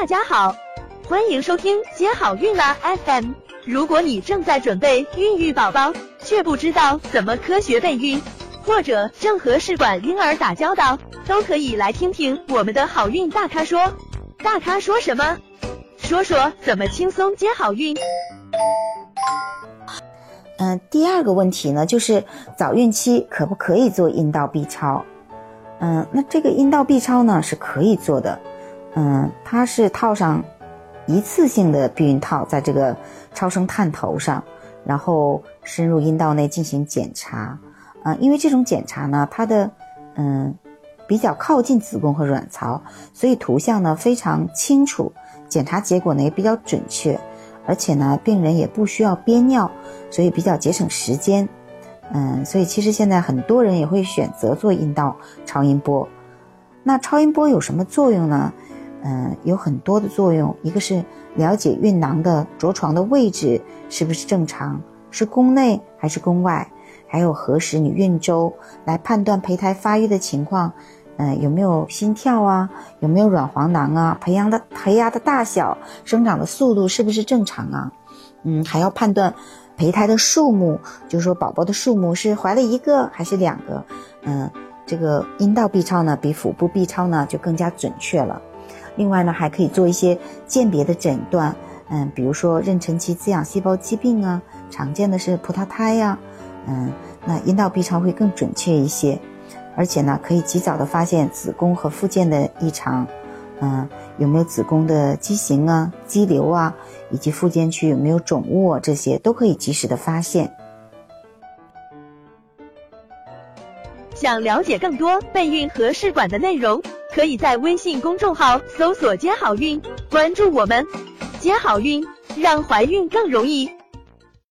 大家好，欢迎收听接好运啦 FM。如果你正在准备孕育宝宝，却不知道怎么科学备孕，或者正和试管婴儿打交道，都可以来听听我们的好运大咖说。大咖说什么？说说怎么轻松接好运。嗯，第二个问题呢，就是早孕期可不可以做阴道 B 超？嗯，那这个阴道 B 超呢是可以做的。嗯，它是套上一次性的避孕套在这个超声探头上，然后深入阴道内进行检查。啊，因为这种检查呢，它的嗯比较靠近子宫和卵巢，所以图像呢非常清楚，检查结果呢也比较准确。而且呢，病人也不需要憋尿，所以比较节省时间。嗯，所以其实现在很多人也会选择做阴道超音波。那超音波有什么作用呢？嗯，有很多的作用。一个是了解孕囊的着床的位置是不是正常，是宫内还是宫外，还有核实你孕周，来判断胚胎发育的情况。嗯，有没有心跳啊？有没有软黄囊啊？培养的胚芽的大小、生长的速度是不是正常啊？嗯，还要判断胚胎的数目，就是说宝宝的数目是怀了一个还是两个？嗯，这个阴道 B 超呢，比腹部 B 超呢就更加准确了。另外呢，还可以做一些鉴别的诊断，嗯，比如说妊娠期滋养细胞疾病啊，常见的是葡萄胎呀，嗯，那阴道 B 超会更准确一些。而且呢，可以及早的发现子宫和附件的异常，嗯，有没有子宫的畸形啊、肌瘤啊，以及附件区有没有肿物啊，这些都可以及时的发现。想了解更多备孕和试管的内容，可以在微信公众号搜索“接好运”，关注我们，接好运，让怀孕更容易。